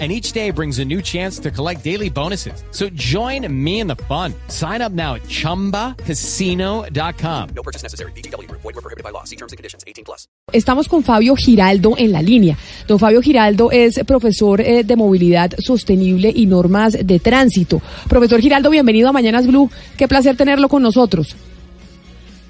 and each day brings a new chance to collect daily bonuses. So join me in the fun. Sign up now at ChumbaCasino.com. No purchase necessary. BGW. Void were prohibited by law. See terms and conditions. 18 plus. Estamos con Fabio Giraldo en la línea. Don Fabio Giraldo es profesor eh, de movilidad sostenible y normas de tránsito. Profesor Giraldo, bienvenido a Mañanas Blue. Qué placer tenerlo con nosotros.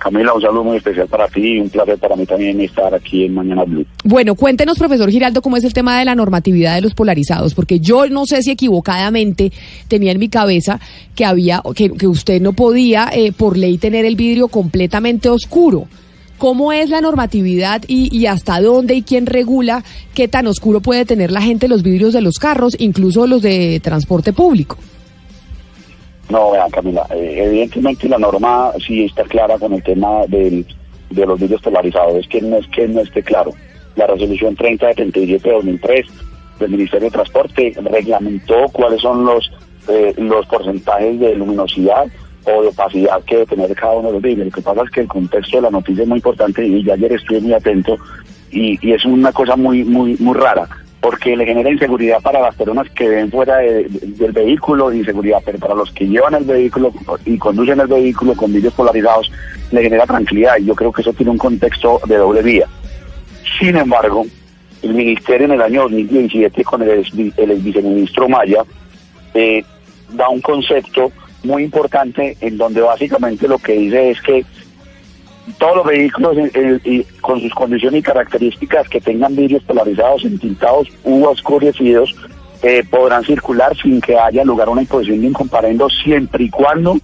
Camila, un saludo muy especial para ti y un placer para mí también estar aquí en Mañana Blue. Bueno, cuéntenos, profesor Giraldo, cómo es el tema de la normatividad de los polarizados, porque yo no sé si equivocadamente tenía en mi cabeza que había, que, que usted no podía eh, por ley tener el vidrio completamente oscuro. ¿Cómo es la normatividad y, y hasta dónde y quién regula qué tan oscuro puede tener la gente los vidrios de los carros, incluso los de transporte público? No, vean, Camila, eh, evidentemente la norma sí está clara con el tema del, de los vidrios polarizados. Es que no es que no esté claro. La resolución 3077 de 2003 del Ministerio de Transporte reglamentó cuáles son los eh, los porcentajes de luminosidad o de opacidad que debe tener cada uno de los vidrios. Lo que pasa es que el contexto de la noticia es muy importante y yo ayer estuve muy atento y, y es una cosa muy muy muy rara porque le genera inseguridad para las personas que ven fuera de- de- del vehículo, inseguridad, pero para los que llevan el vehículo y conducen el vehículo con vidrios polarizados, le genera tranquilidad y yo creo que eso tiene un contexto de doble vía. Sin embargo, el Ministerio en el año 2017 con el, el ex viceministro Maya eh, da un concepto muy importante en donde básicamente lo que dice es que todos los vehículos eh, eh, con sus condiciones y características que tengan vidrios polarizados, entintados u oscurecidos, eh, podrán circular sin que haya lugar a una imposición de un comparendo siempre y cuando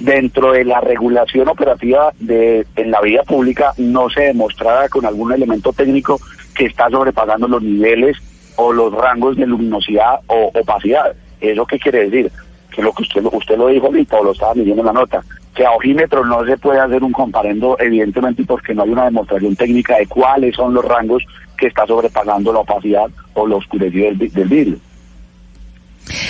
dentro de la regulación operativa de en la vía pública no se demostrara con algún elemento técnico que está sobrepasando los niveles o los rangos de luminosidad o opacidad. ¿Eso qué quiere decir? Que lo que usted, usted lo dijo ahorita o lo estaba leyendo en la nota, que a ojímetro no se puede hacer un comparendo evidentemente porque no hay una demostración técnica de cuáles son los rangos que está sobrepasando la opacidad o la oscuridad del, del vidrio.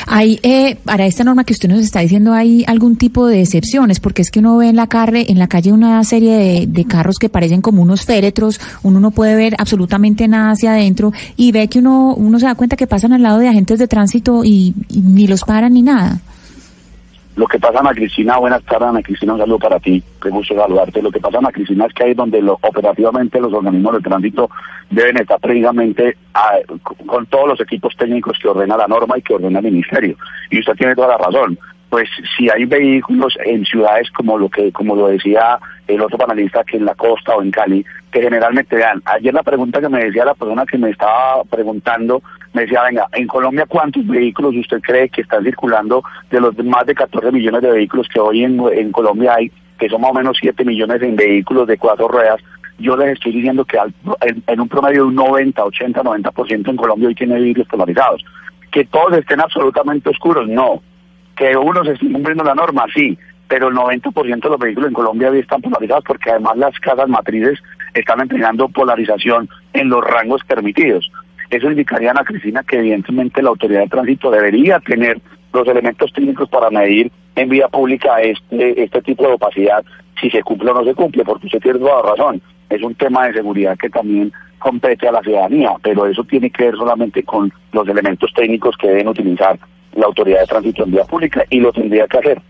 Hay, eh, para esta norma que usted nos está diciendo, hay algún tipo de excepciones, porque es que uno ve en la, carre, en la calle una serie de, de carros que parecen como unos féretros, uno no puede ver absolutamente nada hacia adentro y ve que uno, uno se da cuenta que pasan al lado de agentes de tránsito y, y ni los paran ni nada. Lo que pasa, Ana Cristina, buenas tardes, Ana Cristina, un saludo para ti, qué gusto saludarte. Lo que pasa, Ana Cristina, es que ahí donde lo, operativamente los organismos de tránsito deben estar precisamente ah, con- con todos los equipos técnicos que ordena la norma y que ordena el ministerio. Y usted tiene toda la razón. Pues si hay vehículos en ciudades como lo que como lo decía el otro panelista que en la costa o en Cali, que generalmente dan. Ayer la pregunta que me decía la persona que me estaba preguntando, me decía, venga, en Colombia cuántos vehículos usted cree que están circulando de los más de 14 millones de vehículos que hoy en, en Colombia hay, que son más o menos 7 millones en vehículos de cuatro ruedas? Yo les estoy diciendo que al- en, un promedio de un 90, 80, 90% en Colombia hoy tiene vidrios polarizados. Que todos estén absolutamente oscuros, no que uno se esté cumpliendo la norma, sí, pero el 90% de los vehículos en Colombia hoy están polarizados porque además las casas matrices están entregando polarización en los rangos permitidos. Eso indicaría, Ana Cristina, que evidentemente la autoridad de tránsito debería tener los elementos técnicos para medir en vía pública este, este tipo de opacidad, si se cumple o no se cumple, porque usted tiene toda razón. Es un tema de seguridad que también compete a la ciudadanía, pero eso tiene que ver solamente con los elementos técnicos que deben utilizar la autoridad de tránsito en vía pública y lo tendría que hacer.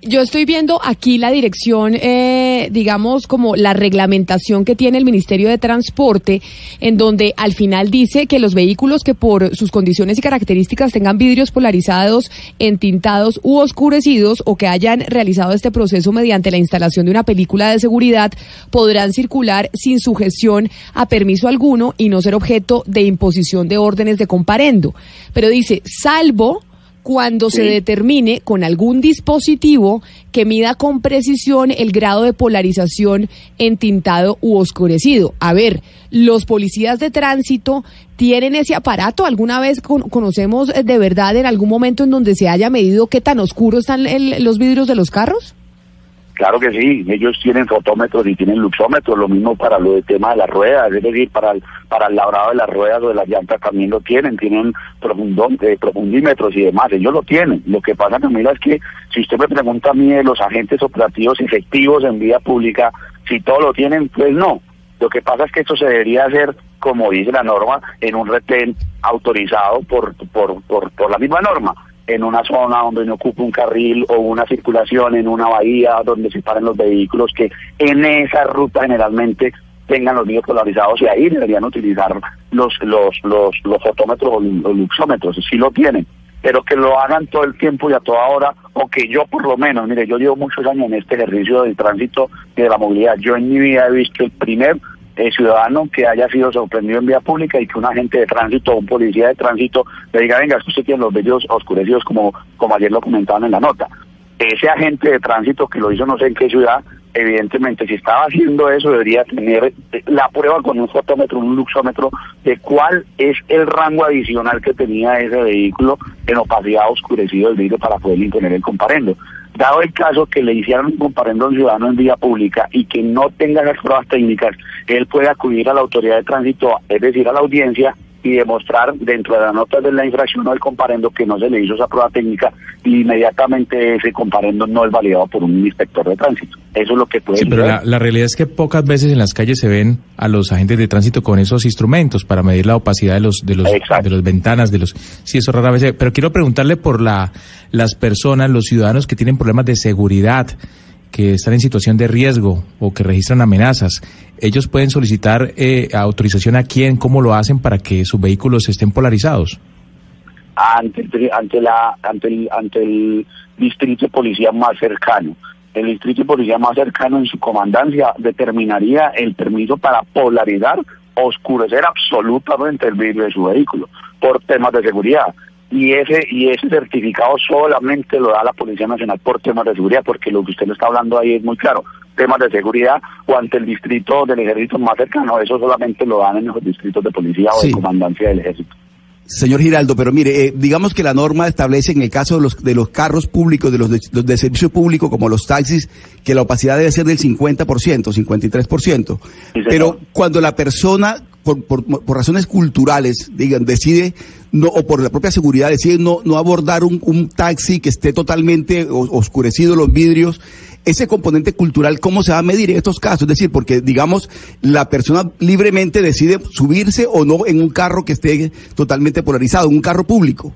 Yo estoy viendo aquí la dirección, eh, digamos, como la reglamentación que tiene el Ministerio de Transporte, en donde al final dice que los vehículos que por sus condiciones y características tengan vidrios polarizados, entintados u oscurecidos o que hayan realizado este proceso mediante la instalación de una película de seguridad podrán circular sin sujeción a permiso alguno y no ser objeto de imposición de órdenes de comparendo. Pero dice, salvo cuando se determine con algún dispositivo que mida con precisión el grado de polarización entintado u oscurecido. A ver, los policías de tránsito tienen ese aparato. ¿Alguna vez con- conocemos eh, de verdad en algún momento en donde se haya medido qué tan oscuros están el- los vidrios de los carros? Claro que sí, ellos tienen fotómetros y tienen luxómetros, lo mismo para lo del tema de las ruedas, es decir, para el, para el labrado de las ruedas o de las llantas también lo tienen, tienen profundón, eh, profundímetros y demás, ellos lo tienen. Lo que pasa, Camila, es que si usted me pregunta a mí de los agentes operativos efectivos en vía pública, si todos lo tienen, pues no. Lo que pasa es que esto se debería hacer, como dice la norma, en un retén autorizado por, por, por la misma norma en una zona donde no ocupe un carril o una circulación en una bahía donde se paren los vehículos que en esa ruta generalmente tengan los vídeos polarizados y ahí deberían utilizar los los los, los fotómetros o los luxómetros, si lo tienen, pero que lo hagan todo el tiempo y a toda hora, o que yo por lo menos, mire, yo llevo muchos años en este ejercicio del tránsito y de la movilidad, yo en mi vida he visto el primer eh, ciudadano que haya sido sorprendido en vía pública y que un agente de tránsito un policía de tránsito le diga, venga, usted tiene los vellos oscurecidos como, como ayer lo comentaban en la nota. Ese agente de tránsito que lo hizo no sé en qué ciudad, evidentemente si estaba haciendo eso debería tener la prueba con un fotómetro, un luxómetro de cuál es el rango adicional que tenía ese vehículo en opacidad oscurecido del vidrio para poder imponer el comparendo. Dado el caso que le hicieron un comparendo a un ciudadano en vía pública y que no tenga las pruebas técnicas, él puede acudir a la autoridad de tránsito, es decir, a la audiencia, y demostrar dentro de la nota de la infracción o del comparendo que no se le hizo esa prueba técnica y inmediatamente ese comparendo no es validado por un inspector de tránsito. Eso es lo que puede Sí, pero la, la realidad es que pocas veces en las calles se ven a los agentes de tránsito con esos instrumentos para medir la opacidad de los de los Exacto. de las ventanas de los sí eso rara vez se- pero quiero preguntarle por la las personas los ciudadanos que tienen problemas de seguridad que están en situación de riesgo o que registran amenazas ellos pueden solicitar eh, autorización a quién cómo lo hacen para que sus vehículos estén polarizados ante el, ante la ante el ante el distrito de policía más cercano. El distrito de policía más cercano en su comandancia determinaría el permiso para polarizar, oscurecer absolutamente el vidrio de su vehículo por temas de seguridad. Y ese y ese certificado solamente lo da la Policía Nacional por temas de seguridad, porque lo que usted le está hablando ahí es muy claro. Temas de seguridad o ante el distrito del ejército más cercano, eso solamente lo dan en los distritos de policía o Sí. de comandancia del ejército. Señor Giraldo, pero mire, eh, digamos que la norma establece en el caso de los, de los carros públicos, de los de, los de servicio público, como los taxis, que la opacidad debe ser del 50%, 53%. Sí, pero cuando la persona, por, por, por razones culturales, digan, decide, no, o por la propia seguridad, decide no, no abordar un, un taxi que esté totalmente oscurecido los vidrios, ese componente cultural, ¿cómo se va a medir en estos casos? Es decir, porque, digamos, la persona libremente decide subirse o no en un carro que esté totalmente polarizado, un carro público.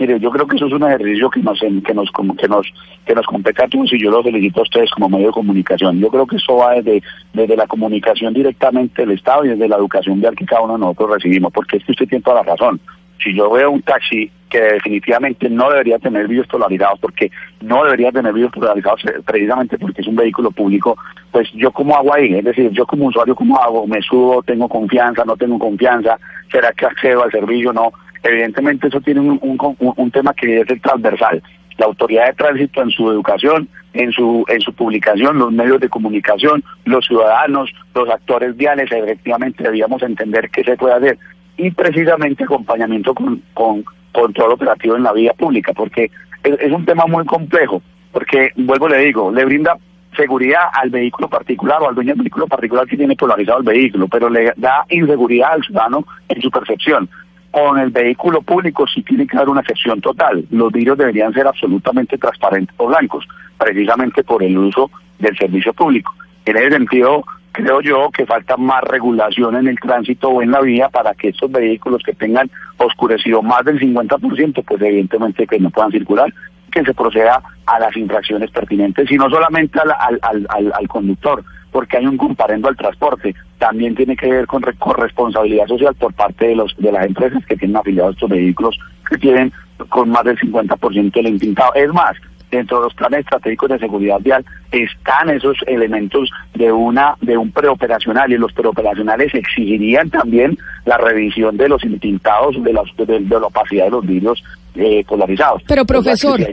Mire, yo creo que eso es un ejercicio que nos que nos que nos que nos compete a todos y yo lo felicito a ustedes como medio de comunicación. Yo creo que eso va desde desde la comunicación directamente del Estado y desde la educación vial que cada uno de nosotros recibimos, porque es que usted tiene toda la razón. Si yo veo un taxi que definitivamente no debería tener vídeos polarizados, porque no debería tener vídeos polarizados precisamente porque es un vehículo público, pues yo como hago ahí, es decir, yo como usuario cómo hago, me subo, tengo confianza, no tengo confianza, será que accedo al servicio, no, evidentemente eso tiene un, un, un- un tema que es el transversal. La autoridad de tránsito en su educación, en su, en su publicación, los medios de comunicación, los ciudadanos, los actores viales, efectivamente debíamos entender qué se puede hacer. Y precisamente acompañamiento con, con control operativo en la vía pública, porque es, un tema muy complejo, porque, vuelvo le digo, le brinda seguridad al vehículo particular o al dueño del vehículo particular que tiene polarizado el vehículo, pero le da inseguridad al ciudadano en su percepción. Con el vehículo público sí tiene que haber una excepción total. Los vidrios deberían ser absolutamente transparentes o blancos, precisamente por el uso del servicio público. En ese sentido, creo yo que falta más regulación en el tránsito o en la vía para que estos vehículos que tengan oscurecido más del 50%, pues evidentemente que no puedan circular, que se proceda a las infracciones pertinentes y no solamente al, al, al, conductor, porque hay un comparendo al transporte, también tiene que ver con re- corresponsabilidad social por parte de los de las empresas que tienen afiliados estos vehículos que tienen con más del 50% del intintado. Es más, dentro de los planes estratégicos de seguridad vial están esos elementos de una de un preoperacional y los preoperacionales exigirían también la revisión de los intintados de la, de, de la opacidad de los vidrios eh, polarizados. Pero, O sea, que profesor- sí.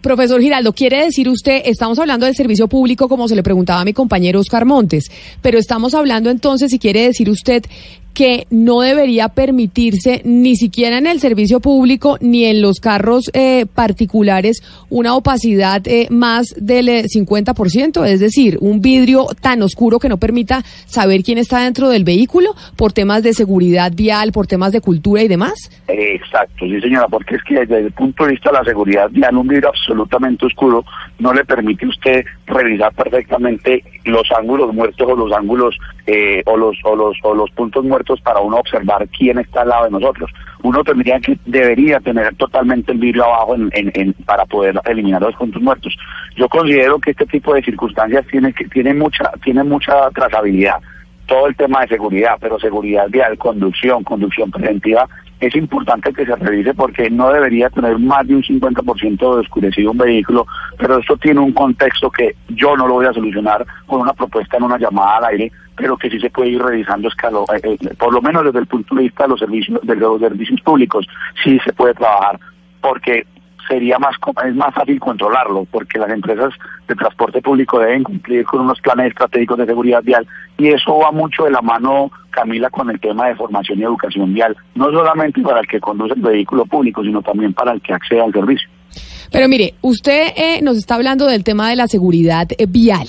Profesor Giraldo, quiere decir usted, estamos hablando del servicio público como se le preguntaba a mi compañero Oscar Montes, pero estamos hablando entonces, si quiere decir usted que no debería permitirse ni siquiera en el servicio público ni en los carros eh, particulares una opacidad eh, más del eh, 50%, es decir, un vidrio tan oscuro que no permita saber quién está dentro del vehículo por temas de seguridad vial, por temas de cultura y demás. Eh, Exacto, sí señora, porque es que desde el punto de vista de la seguridad vial, un vidrio absolutamente oscuro no le permite a usted revisar perfectamente los ángulos muertos o los ángulos eh, o los o los o los puntos muertos para uno observar quién está al lado de nosotros. Uno tendría que debería tener totalmente el vidrio abajo en, en- en- para poder eliminar los puntos muertos. Yo considero que este tipo de circunstancias tiene que tiene mucha tiene mucha trazabilidad todo el tema de seguridad, pero seguridad vial, conducción, conducción preventiva, es importante que se revise porque no debería tener más de un 50% de oscurecido un vehículo, pero esto tiene un contexto que yo no lo voy a solucionar con una propuesta en una llamada al aire, pero que sí se puede ir revisando escalo, eh, eh, por lo menos desde el punto de vista de los servicios, de los servicios públicos, sí se puede trabajar, porque sería más es más fácil controlarlo porque las empresas de transporte público deben cumplir con unos planes estratégicos de seguridad vial y eso va mucho de la mano Camila con el tema de formación y educación vial no solamente para el que conduce el vehículo público sino también para el que accede al servicio Pero mire, usted eh, nos está hablando del tema de la seguridad eh, vial.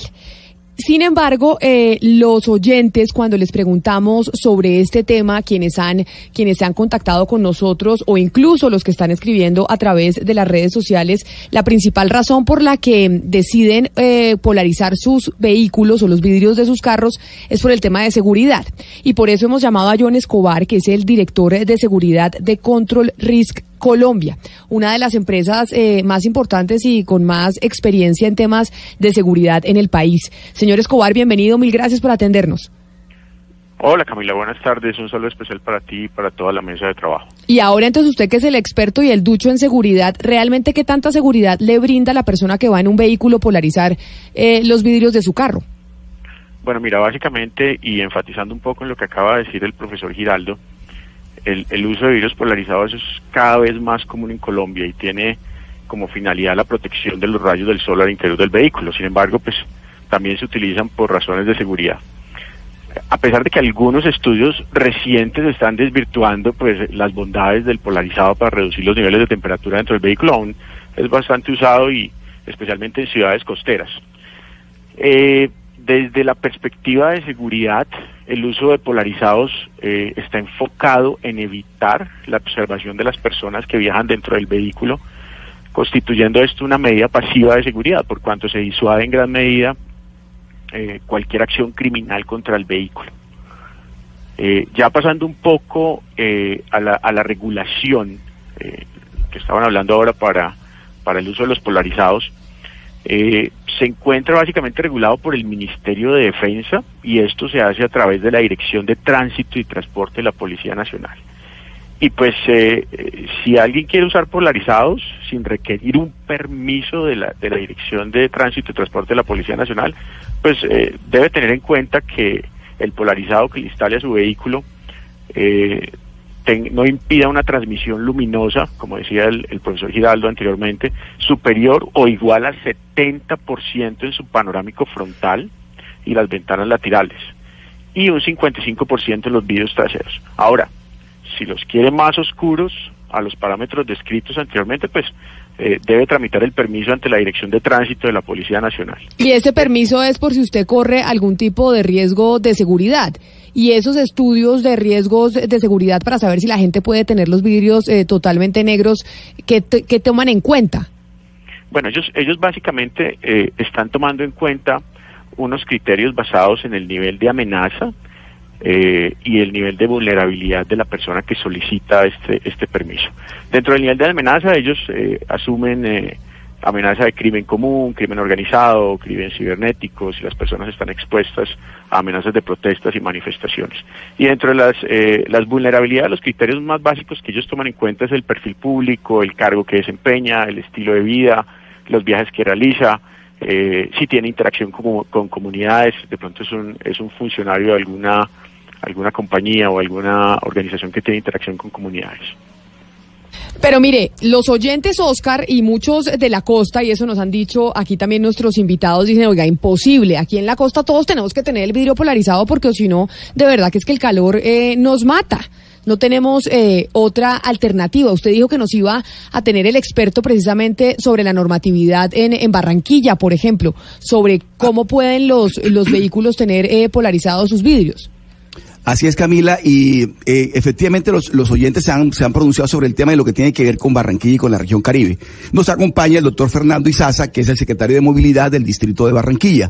Sin embargo, eh, los oyentes, cuando les preguntamos sobre este tema, quienes han, quienes se han contactado con nosotros o incluso los que están escribiendo a través de las redes sociales, la principal razón por la que deciden eh, polarizar sus vehículos o los vidrios de sus carros es por el tema de seguridad. Y por eso hemos llamado a John Escobar, que es el director de seguridad de Control Risk Colombia, una de las empresas eh, más importantes y con más experiencia en temas de seguridad en el país. Señor Escobar, bienvenido, mil gracias por atendernos. Hola Camila, buenas tardes. Un saludo especial para ti y para toda la mesa de trabajo. Y ahora entonces usted que es el experto y el ducho en seguridad, ¿realmente qué tanta seguridad le brinda a la persona que va en un vehículo polarizar eh, los vidrios de su carro? Bueno, mira, básicamente, y enfatizando un poco en lo que acaba de decir el profesor Giraldo, el, el uso de vidrios polarizados es cada vez más común en Colombia y tiene como finalidad la protección de los rayos del sol al interior del vehículo. Sin embargo, pues también se utilizan por razones de seguridad. A pesar de que algunos estudios recientes están desvirtuando pues las bondades del polarizado para reducir los niveles de temperatura dentro del vehículo, aún es bastante usado y especialmente en ciudades costeras. Eh, desde la perspectiva de seguridad, el uso de polarizados eh, está enfocado en evitar la observación de las personas que viajan dentro del vehículo, constituyendo esto una medida pasiva de seguridad, por cuanto se disuade en gran medida eh, cualquier acción criminal contra el vehículo. Eh, ya pasando un poco a, la, a la regulación que estaban hablando ahora para, para el uso de los polarizados, eh, se encuentra básicamente regulado por el Ministerio de Defensa y esto se hace a través de la Dirección de Tránsito y Transporte de la Policía Nacional. Y pues eh, eh, si alguien quiere usar polarizados sin requerir un permiso de la, de la Dirección de Tránsito y Transporte de la Policía Nacional, pues eh, debe tener en cuenta que el polarizado que le instale a su vehículo eh, no impida una transmisión luminosa, como decía el, el profesor Giraldo anteriormente, superior o igual al 70% en su panorámico frontal y las ventanas laterales, y un 55% en los vidrios traseros. Ahora, si los quiere más oscuros, a los parámetros descritos anteriormente, pues eh, debe tramitar el permiso ante la Dirección de Tránsito de la Policía Nacional. Y ese permiso es por si usted corre algún tipo de riesgo de seguridad. Y esos estudios de riesgos de seguridad para saber si la gente puede tener los vidrios eh, totalmente negros, ¿qué, qué toman en cuenta? Bueno, ellos, ellos básicamente eh, están tomando en cuenta unos criterios basados en el nivel de amenaza eh, y el nivel de vulnerabilidad de la persona que solicita este, este permiso. Dentro del nivel de amenaza, ellos eh, asumen eh, amenaza de crimen común, crimen organizado, crimen cibernético, si las personas están expuestas a amenazas de protestas y manifestaciones. Y dentro de las, eh, las vulnerabilidades, los criterios más básicos que ellos toman en cuenta es el perfil público, el cargo que desempeña, el estilo de vida, los viajes que realiza, eh, si tiene interacción con, con comunidades, de pronto es un, es un funcionario de alguna, alguna compañía o alguna organización que tiene interacción con comunidades. Pero mire, los oyentes, Oscar, y muchos de la costa, y eso nos han dicho aquí también nuestros invitados, dicen, oiga, imposible, aquí en la costa todos tenemos que tener el vidrio polarizado porque si no, de verdad que es que el calor eh, nos mata. No tenemos eh, otra alternativa. Usted dijo que nos iba a tener el experto precisamente sobre la normatividad en, Barranquilla, por ejemplo, sobre cómo pueden los, los vehículos tener eh, polarizados sus vidrios. Así es, Camila, y eh, efectivamente los, los oyentes se han, se han pronunciado sobre el tema de lo que tiene que ver con Barranquilla y con la región Caribe. Nos acompaña el doctor Fernando Izaza, que es el secretario de Movilidad del Distrito de Barranquilla.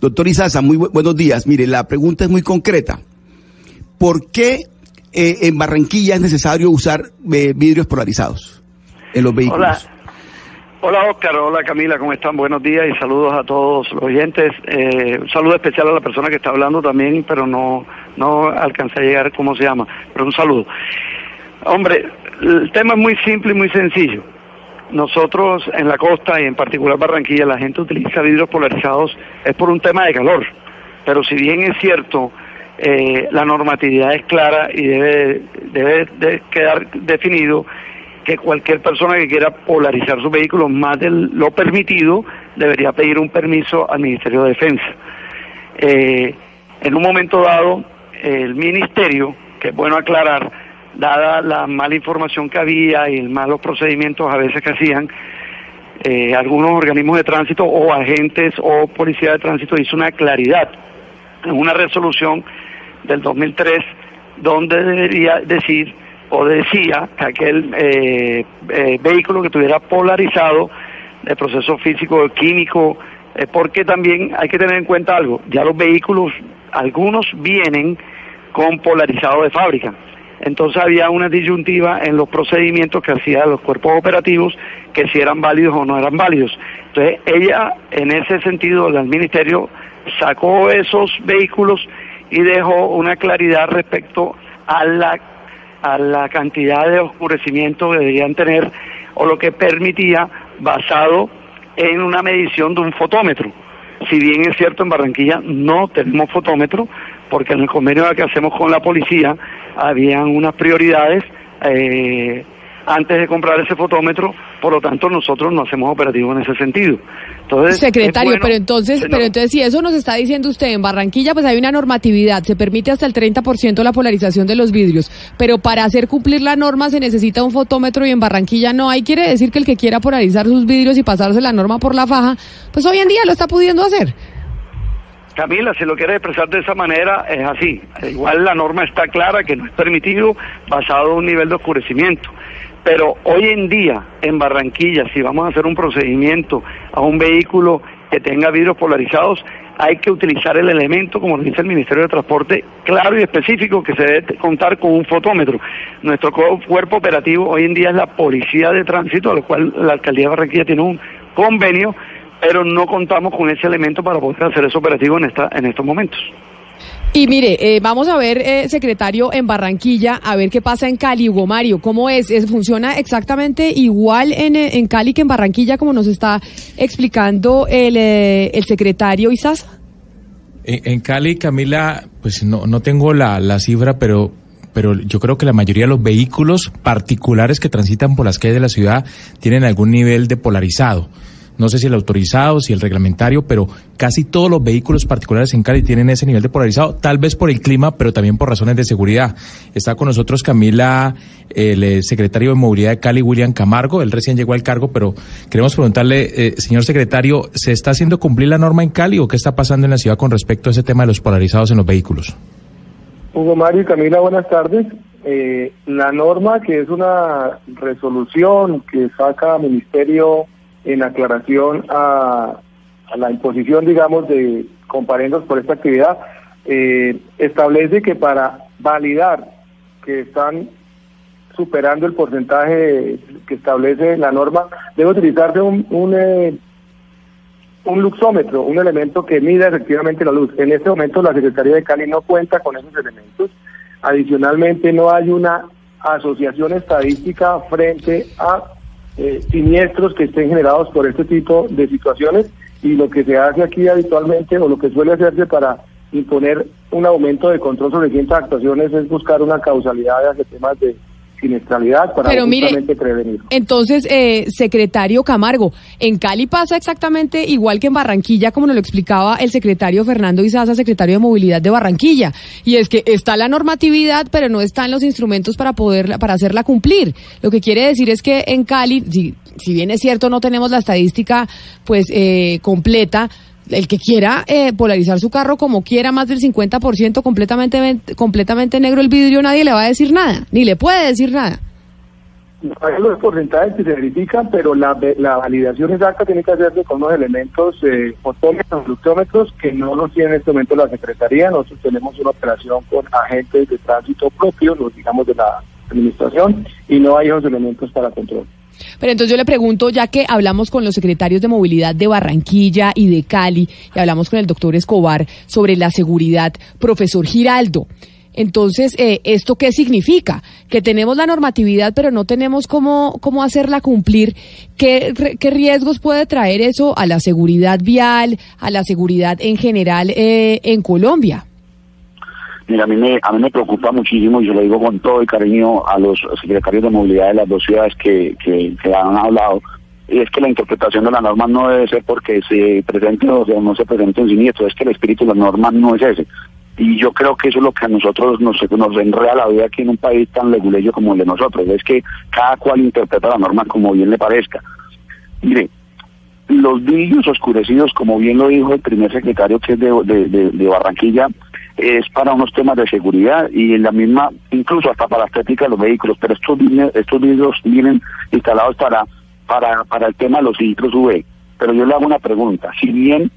Doctor Izaza, muy bu- buenos días. Mire, la pregunta es muy concreta. ¿Por qué eh, en Barranquilla es necesario usar eh, vidrios polarizados en los vehículos? Hola. Hola Oscar, hola Camila, ¿cómo están? Buenos días y saludos a todos los oyentes. Eh, un saludo especial a la persona que está hablando también, pero no, no alcancé a llegar cómo se llama, pero un saludo. Hombre, el tema es muy simple y muy sencillo. Nosotros en la costa y en particular Barranquilla la gente utiliza vidrios polarizados es por un tema de calor, pero si bien es cierto, eh, la normatividad es clara y debe, debe de quedar definido que cualquier persona que quiera polarizar su vehículo más de lo permitido debería pedir un permiso al Ministerio de Defensa. Eh, en un momento dado, el Ministerio, que es bueno aclarar, dada la mala información que había y malos procedimientos a veces que hacían, eh, algunos organismos de tránsito o agentes o policía de tránsito hizo una claridad en una resolución del 2003 donde debería decir o decía que aquel eh, eh, vehículo que tuviera polarizado de proceso físico, químico, eh, porque también hay que tener en cuenta algo, ya los vehículos, algunos vienen con polarizado de fábrica. Entonces había una disyuntiva en los procedimientos que hacían los cuerpos operativos que si eran válidos o no eran válidos. Entonces ella, en ese sentido, el ministerio sacó esos vehículos y dejó una claridad respecto a la a la cantidad de oscurecimiento que deberían tener o lo que permitía basado en una medición de un fotómetro. Si bien es cierto en Barranquilla no tenemos fotómetro, porque en el convenio que hacemos con la policía habían unas prioridades eh, antes de comprar ese fotómetro, por lo tanto nosotros no hacemos operativo en ese sentido. Entonces, Secretario, bueno pero entonces, pero entonces si eso nos está diciendo usted en Barranquilla, pues hay una normatividad, se permite hasta el 30% la polarización de los vidrios, pero para hacer cumplir la norma se necesita un fotómetro y en Barranquilla no hay, quiere decir que el que quiera polarizar sus vidrios y pasarse la norma por la faja, pues hoy en día lo está pudiendo hacer. Camila, si lo quieres expresar de esa manera, es así. Igual la norma está clara que no es permitido basado en un nivel de oscurecimiento. Pero hoy en día, en Barranquilla, si vamos a hacer un procedimiento a un vehículo que tenga vidrios polarizados, hay que utilizar el elemento, como dice el Ministerio de Transporte, claro y específico, que se debe contar con un fotómetro. Nuestro cuerpo operativo hoy en día es la Policía de Tránsito, a lo cual la Alcaldía de Barranquilla tiene un convenio, pero no contamos con ese elemento para poder hacer ese operativo en, esta, en estos momentos. Y mire, eh, vamos a ver, eh, secretario, en Barranquilla, a ver qué pasa en Cali, Hugo Mario, ¿cómo es? ¿Es- ¿Funciona exactamente igual en, eh, en Cali que en Barranquilla, como nos está explicando el, eh, el secretario Isasa? En, en Cali, Camila, pues no, no tengo la, la cifra, pero, pero yo creo que la mayoría de los vehículos particulares que transitan por las calles de la ciudad tienen algún nivel de polarizado. No sé si el autorizado, si el reglamentario, pero casi todos los vehículos particulares en Cali tienen ese nivel de polarizado, tal vez por el clima, pero también por razones de seguridad. Está con nosotros Camila, el eh, secretario de Movilidad de Cali, William Camargo. Él recién llegó al cargo, pero queremos preguntarle, eh, señor secretario, ¿se está haciendo cumplir la norma en Cali o qué está pasando en la ciudad con respecto a ese tema de los polarizados en los vehículos? Hugo Mario y Camila, buenas tardes. Eh, la norma, que es una resolución que saca Ministerio en aclaración a, la imposición, digamos, de comparendos por esta actividad, eh, establece que para validar que están superando el porcentaje que establece la norma, debe utilizarse un, un, eh, un luxómetro, un elemento que mida efectivamente la luz. En este momento la Secretaría de Cali no cuenta con esos elementos. Adicionalmente no hay una asociación estadística frente a eh, siniestros que estén generados por este tipo de situaciones y lo que se hace aquí habitualmente o lo que suele hacerse para imponer un aumento de control sobre ciertas actuaciones es buscar una causalidad hacia temas de siniestralidad para Pero mire, prevenir. Entonces, eh, secretario Camargo, en Cali pasa exactamente igual que en Barranquilla, como nos lo explicaba el secretario Fernando Izaza, secretario de Movilidad de Barranquilla. Y es que está la normatividad, pero no están los instrumentos para poderla, para hacerla cumplir. Lo que quiere decir es que en Cali, si, si bien es cierto, no tenemos la estadística, pues, eh, completa, el que quiera eh, polarizar su carro como quiera, más del 50% completamente, completamente negro el vidrio, nadie le va a decir nada, ni le puede decir nada. Los porcentajes que se verifican, pero la, la validación exacta tiene que hacerse con unos elementos eh, fotómetros, fluxómetros, que no los tiene en este momento la Secretaría. Nosotros tenemos una operación con agentes de tránsito propios, los digamos de la administración, y no hay esos elementos para control. Pero entonces yo le pregunto, ya que hablamos con los secretarios de movilidad de Barranquilla y de Cali, y hablamos con el doctor Escobar sobre la seguridad, profesor Giraldo. Entonces, eh, ¿esto qué significa? Que tenemos la normatividad, pero no tenemos cómo, cómo hacerla cumplir. ¿Qué, ¿Qué riesgos puede traer eso a la seguridad vial, a la seguridad en general eh, en Colombia? Mira, a mí, me, a mí me preocupa muchísimo, y yo lo digo con todo el cariño a los secretarios de movilidad de las dos ciudades que, que, han hablado, y es que la interpretación de la norma no debe ser porque se presente o no se presente un siniestro, es que el espíritu de la norma no es ese. Y yo creo que eso es lo que a nosotros nos, nos enreda la vida aquí en un país tan leguleyo como el de nosotros, es que cada cual interpreta la norma como bien le parezca. Mire, los vidrios oscurecidos, como bien lo dijo el primer secretario que es de Barranquilla, es para unos temas de seguridad y en la misma, incluso hasta para la estética de los vehículos, pero estos estos vidrios vienen instalados para, para, para el tema de los filtros UV. Pero yo le hago una pregunta, si bien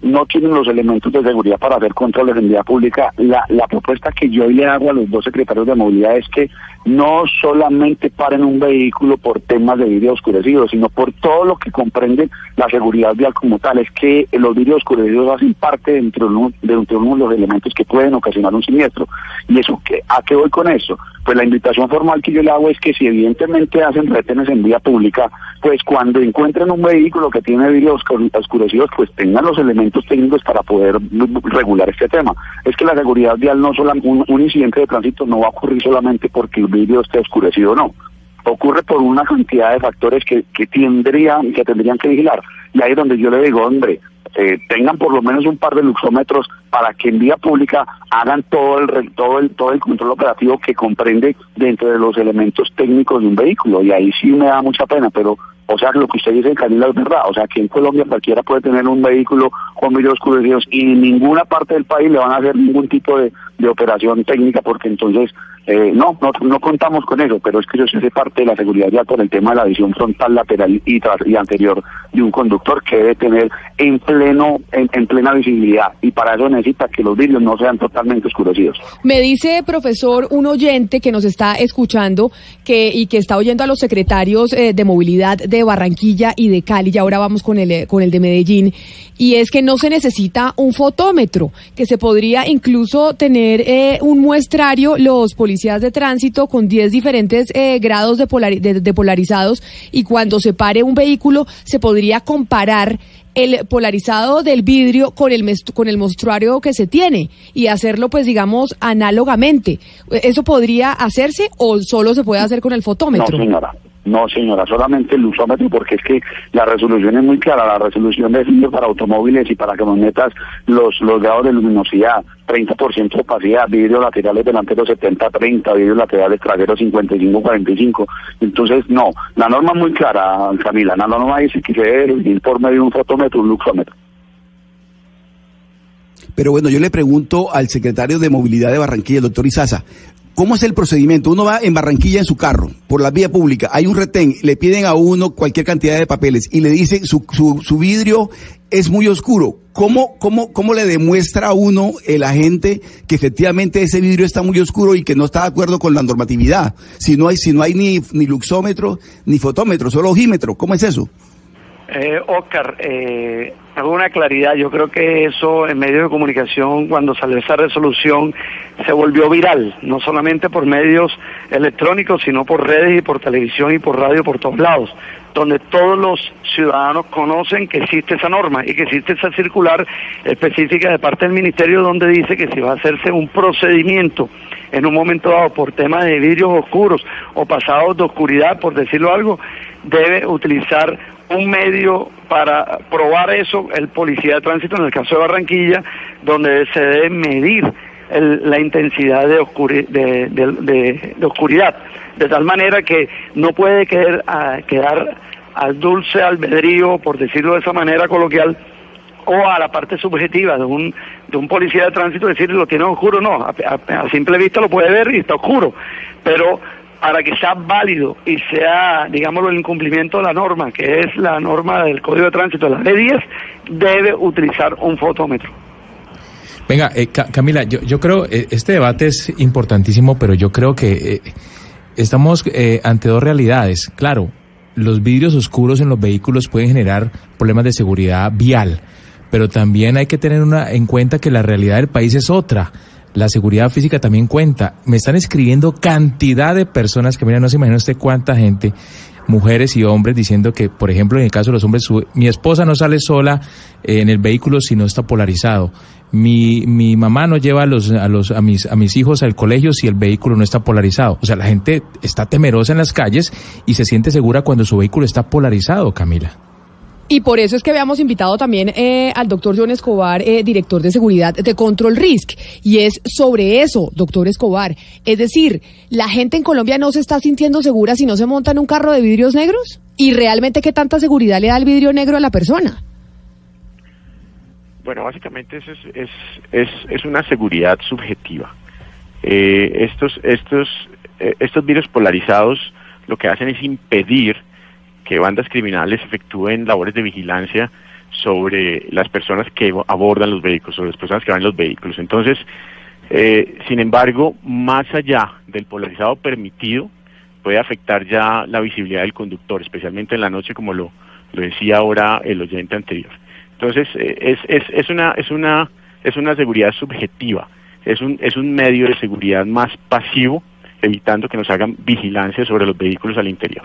no tienen los elementos de seguridad para hacer controles en vía pública. La, la propuesta que yo le hago a los dos secretarios de movilidad es que no solamente paren un vehículo por temas de vidrio oscurecido, sino por todo lo que comprende la seguridad vial como tal. Es que los vidrios oscurecidos hacen parte dentro de uno de, uno de los elementos que pueden ocasionar un siniestro. ¿Y eso qué, a qué voy con eso? Pues la invitación formal que yo le hago es que si evidentemente hacen retenes en vía pública, pues cuando encuentren un vehículo que tiene vidrios oscur- oscurecidos, pues tengan los elementos técnicos para poder regular este tema. Es que la seguridad vial no un, un incidente de tránsito no va a ocurrir solamente porque el vidrio esté oscurecido, no. Ocurre por una cantidad de factores que, que tendrían, que tendrían que vigilar. Y ahí es donde yo le digo, hombre, eh, tengan por lo menos un par de luxómetros para que en vía pública hagan todo el todo el todo el control operativo que comprende dentro de los elementos técnicos de un vehículo. Y ahí sí me da mucha pena pero o sea lo que usted dice Camila es verdad. O sea que en Colombia cualquiera puede tener un vehículo con vidrios oscurecidos y en ninguna parte del país le van a hacer ningún tipo de, de operación técnica porque entonces eh, no, no no contamos con eso. Pero es que eso hace parte de la seguridad ya por el tema de la visión frontal lateral y, tras- y anterior de un conductor que debe tener en pleno en, en plena visibilidad. Y para eso necesita que los vidrios no sean totalmente oscurecidos. Me dice, profesor, un oyente que nos está escuchando que y que está oyendo a los secretarios eh, de movilidad de Barranquilla y de Cali, y ahora vamos con el, eh, con el de Medellín, y es que no se necesita un fotómetro, que se podría incluso tener eh, un muestrario, los policías de tránsito con 10 diferentes eh, grados de, polari- de- de polarizados, y cuando se pare un vehículo se podría comparar el polarizado del vidrio con el con el mostruario que se tiene y hacerlo pues digamos análogamente. ¿Eso podría hacerse o solo se puede hacer con el No, fotómetro? señora. No, señora, solamente el usómetro, porque es que la resolución es muy clara. La resolución define para automóviles y para camionetas los, los grados de luminosidad, 30% de opacidad, vidrios laterales delanteros 70-30, vidrios laterales traseros 55-45. Entonces, no, la norma es muy clara, Camila. La norma dice que se debe ir por medio de un fotómetro, un luxómetro. Pero bueno, yo le pregunto al secretario de Movilidad de Barranquilla, el doctor Izaza, ¿cómo es el procedimiento? Uno va en Barranquilla en su carro, por la vía pública, hay un retén, le piden a uno cualquier cantidad de papeles y le dicen su, su, su vidrio es muy oscuro. ¿Cómo, cómo, ¿Cómo le demuestra a uno el agente que efectivamente ese vidrio está muy oscuro y que no está de acuerdo con la normatividad? Si no hay, si no hay ni, ni luxómetro ni fotómetro, solo ojímetro, ¿cómo es eso? Eh, Oscar, eh, hago una claridad. Yo creo que eso en medios de comunicación, cuando salió esa resolución, se volvió viral, no solamente por medios electrónicos, sino por redes y por televisión y por radio por todos lados, donde todos los ciudadanos conocen que existe esa norma y que existe esa circular específica de parte del Ministerio donde dice que si va a hacerse un procedimiento en un momento dado por temas de vidrios oscuros o pasados de oscuridad, por decirlo algo, debe utilizar un medio para probar eso, el policía de tránsito en el caso de Barranquilla, donde se debe medir el- la intensidad de, oscuri- de, oscuridad, de tal manera que no puede quedar, a- quedar al dulce albedrío, por decirlo de esa manera coloquial, o a la parte subjetiva de un, de un policía de tránsito decir lo tiene oscuro, no, a, a- a simple vista lo puede ver y está oscuro, pero para que sea válido y sea, digámoslo, el incumplimiento de la norma, que es la norma del Código de Tránsito, la B10, debe utilizar un fotómetro. Venga, eh, Ca- Camila, yo, yo creo, eh, este debate es importantísimo, pero yo creo que eh, estamos eh, ante dos realidades. Claro, los vidrios oscuros en los vehículos pueden generar problemas de seguridad vial, pero también hay que tener en cuenta que la realidad del país es otra. La seguridad física también cuenta. Me están escribiendo cantidad de personas que, mira, no se imagina usted cuánta gente mujeres y hombres diciendo que, por ejemplo, en el caso de los hombres, mi esposa no sale sola eh, en el vehículo si no está polarizado. Mi, mi mamá no lleva a los, a los, a mis, a mis hijos al colegio si el vehículo no está polarizado. O sea, la gente está temerosa en las calles y se siente segura cuando su vehículo está polarizado, Camila. Y por eso es que habíamos invitado también eh, al doctor John Escobar, eh, director de seguridad de Control Risk. Y es sobre eso, doctor Escobar. Es decir, ¿la gente en Colombia no se está sintiendo segura si no se monta en un carro de vidrios negros? ¿Y realmente qué tanta seguridad le da el vidrio negro a la persona? Bueno, básicamente eso es, es, es, es una seguridad subjetiva. Eh, estos, estos, eh, estos virus polarizados lo que hacen es impedir que bandas criminales efectúen labores de vigilancia sobre las personas que abordan los vehículos, sobre las personas que van en los vehículos. Entonces, eh, sin embargo, más allá del polarizado permitido, puede afectar ya la visibilidad del conductor, especialmente en la noche, como lo, lo decía ahora el oyente anterior. Entonces, eh, es, es, es, una, es, una, es una seguridad subjetiva, es un, es un medio de seguridad más pasivo, evitando que nos hagan vigilancia sobre los vehículos al interior.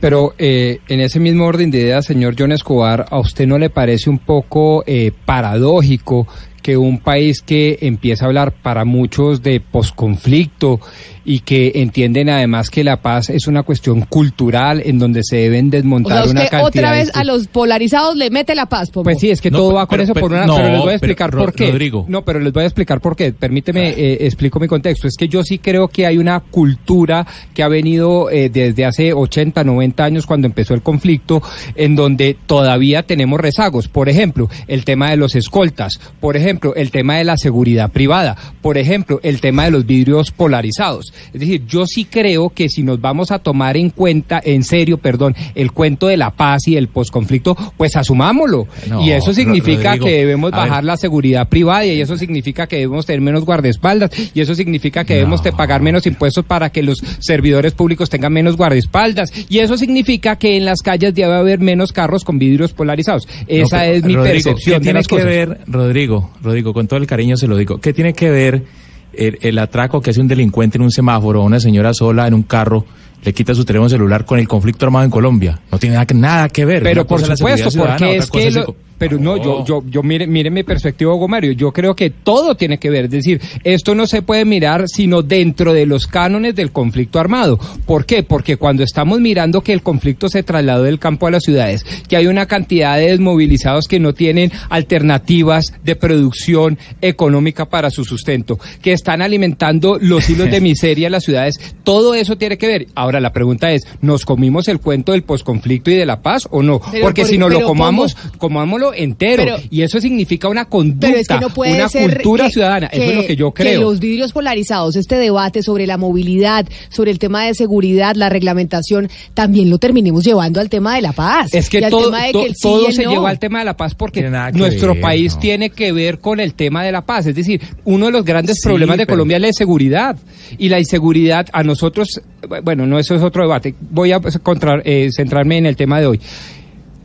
Pero eh, en ese mismo orden de ideas, señor John Escobar, ¿a usted no le parece un poco eh, paradójico que un país que empieza a hablar para muchos de posconflicto y que entienden además que la paz es una cuestión cultural en donde se deben O desmontar sea, una usted cantidad otra de vez a los polarizados le mete la paz, Pombo. pues sí, es que No, todo pero- va con pero- eso por pero- una, no, pero les voy a explicar por qué. Rodrigo. No, pero les voy a explicar por qué. Permíteme, eh, explico mi contexto. Es que yo sí creo que hay una cultura que ha venido eh, desde hace 80, 90 años cuando empezó el conflicto, en donde todavía tenemos rezagos. Por ejemplo, el tema de los escoltas. Por ejemplo, el tema de la seguridad privada. Por ejemplo, el tema de los vidrios polarizados. Es decir, yo sí creo que si nos vamos a tomar en cuenta, en serio, perdón, el cuento de la paz y el posconflicto, pues asumámoslo. No, y eso significa Rodrigo, que debemos ver. bajar la seguridad privada y eso significa que debemos tener menos guardaespaldas y eso significa que debemos te pagar menos impuestos para que los servidores públicos tengan menos guardaespaldas y eso significa que en las calles debe haber menos carros con vidrios polarizados. Esa No, es mi Rodrigo, percepción ¿qué de las que cosas. ver, Rodrigo, Rodrigo, con todo el cariño se lo digo, ¿qué tiene que ver el, el atraco que hace un delincuente en un semáforo o una señora sola en un carro le quita su teléfono celular con el conflicto armado en Colombia? No tiene nada que, nada que ver. Pero por supuesto, porque es que lo- pero no, yo, yo, yo mire, mire mi perspectiva, Hugo Mario. Yo creo que todo tiene que ver. Es decir, esto no se puede mirar sino dentro de los cánones del conflicto armado. ¿Por qué? Porque cuando estamos mirando que el conflicto se trasladó del campo a las ciudades, que hay una cantidad de desmovilizados que no tienen alternativas de producción económica para su sustento, que están alimentando los hilos de miseria en las ciudades, todo eso tiene que ver. Ahora la pregunta es, ¿nos comimos el cuento del posconflicto y de la paz o no? Pero Porque por- si no lo comamos, ¿cómo? Entero. Pero- y eso significa una conducta, Pero es que no puede una ser cultura que- ciudadana. eso es lo que yo creo. los vidrios polarizados, este debate sobre la movilidad, sobre el tema de seguridad, la reglamentación, también lo terminemos llevando al tema de la paz. Es que todo, tema de to- que el sí todo y el se no. llevó al tema de la paz porque que nuestro ver, país no. tiene que ver con el tema de la paz. Es decir, uno de los grandes Sí, problemas de pero- Colombia es la inseguridad. Y la inseguridad a nosotros, bueno, no, eso es otro debate. Voy a pues, contra- eh, centrarme en el tema de hoy.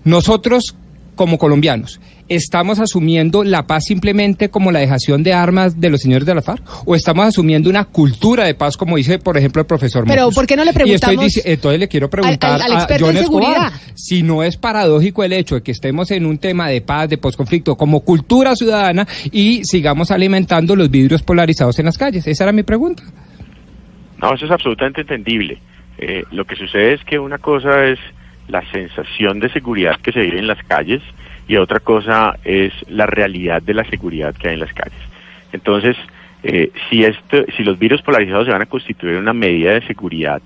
Nosotros, como colombianos, ¿estamos asumiendo la paz simplemente como la dejación de armas de los señores de la FARC? ¿O estamos asumiendo una cultura de paz, como dice, por ejemplo, el profesor Pero, Mocus? ¿por qué no le Y estoy preguntamos entonces le quiero preguntar al- experto John en Escobar, si no es paradójico el hecho de que estemos en un tema de paz, de posconflicto, como cultura ciudadana y sigamos alimentando los vidrios polarizados en las calles. Esa era mi pregunta. No, eso es absolutamente entendible. Eh, lo que sucede es que una cosa es la sensación de seguridad que se vive en las calles y otra cosa es la realidad de la seguridad que hay en las calles. Entonces, eh, si, esto, si los virus polarizados se van a constituir una medida de seguridad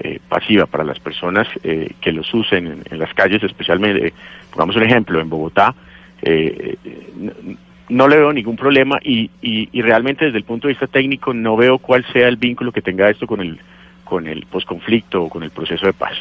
eh, pasiva para las personas eh, que los usen en, las calles, especialmente, pongamos un ejemplo, en Bogotá, eh, eh, no, no le veo ningún problema y, y, y realmente desde el punto de vista técnico no veo cuál sea el vínculo que tenga esto con el con el posconflicto o con el proceso de paz.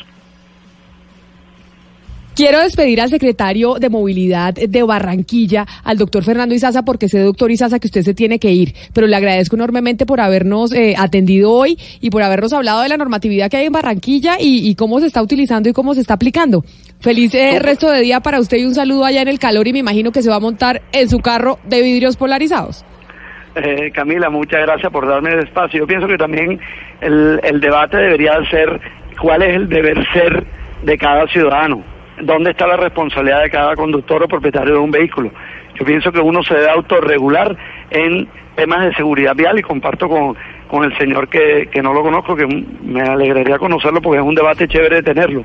Quiero despedir al secretario de Movilidad de Barranquilla, al doctor Fernando Izaza, porque sé, doctor Izaza, que usted se tiene que ir. Pero le agradezco enormemente por habernos eh, atendido hoy y por habernos hablado de la normatividad que hay en Barranquilla y, y cómo se está utilizando y cómo se está aplicando. Feliz eh, resto de día para usted y un saludo allá en el calor y me imagino que se va a montar en su carro de vidrios polarizados. Eh, Camila, muchas gracias por darme el espacio. Yo pienso que también el, el debate debería ser cuál es el deber ser de cada ciudadano, dónde está la responsabilidad de cada conductor o propietario de un vehículo. Yo pienso que uno se debe autorregular en temas de seguridad vial y comparto con, con el señor que, que no lo conozco, que me alegraría conocerlo porque es un debate chévere de tenerlo.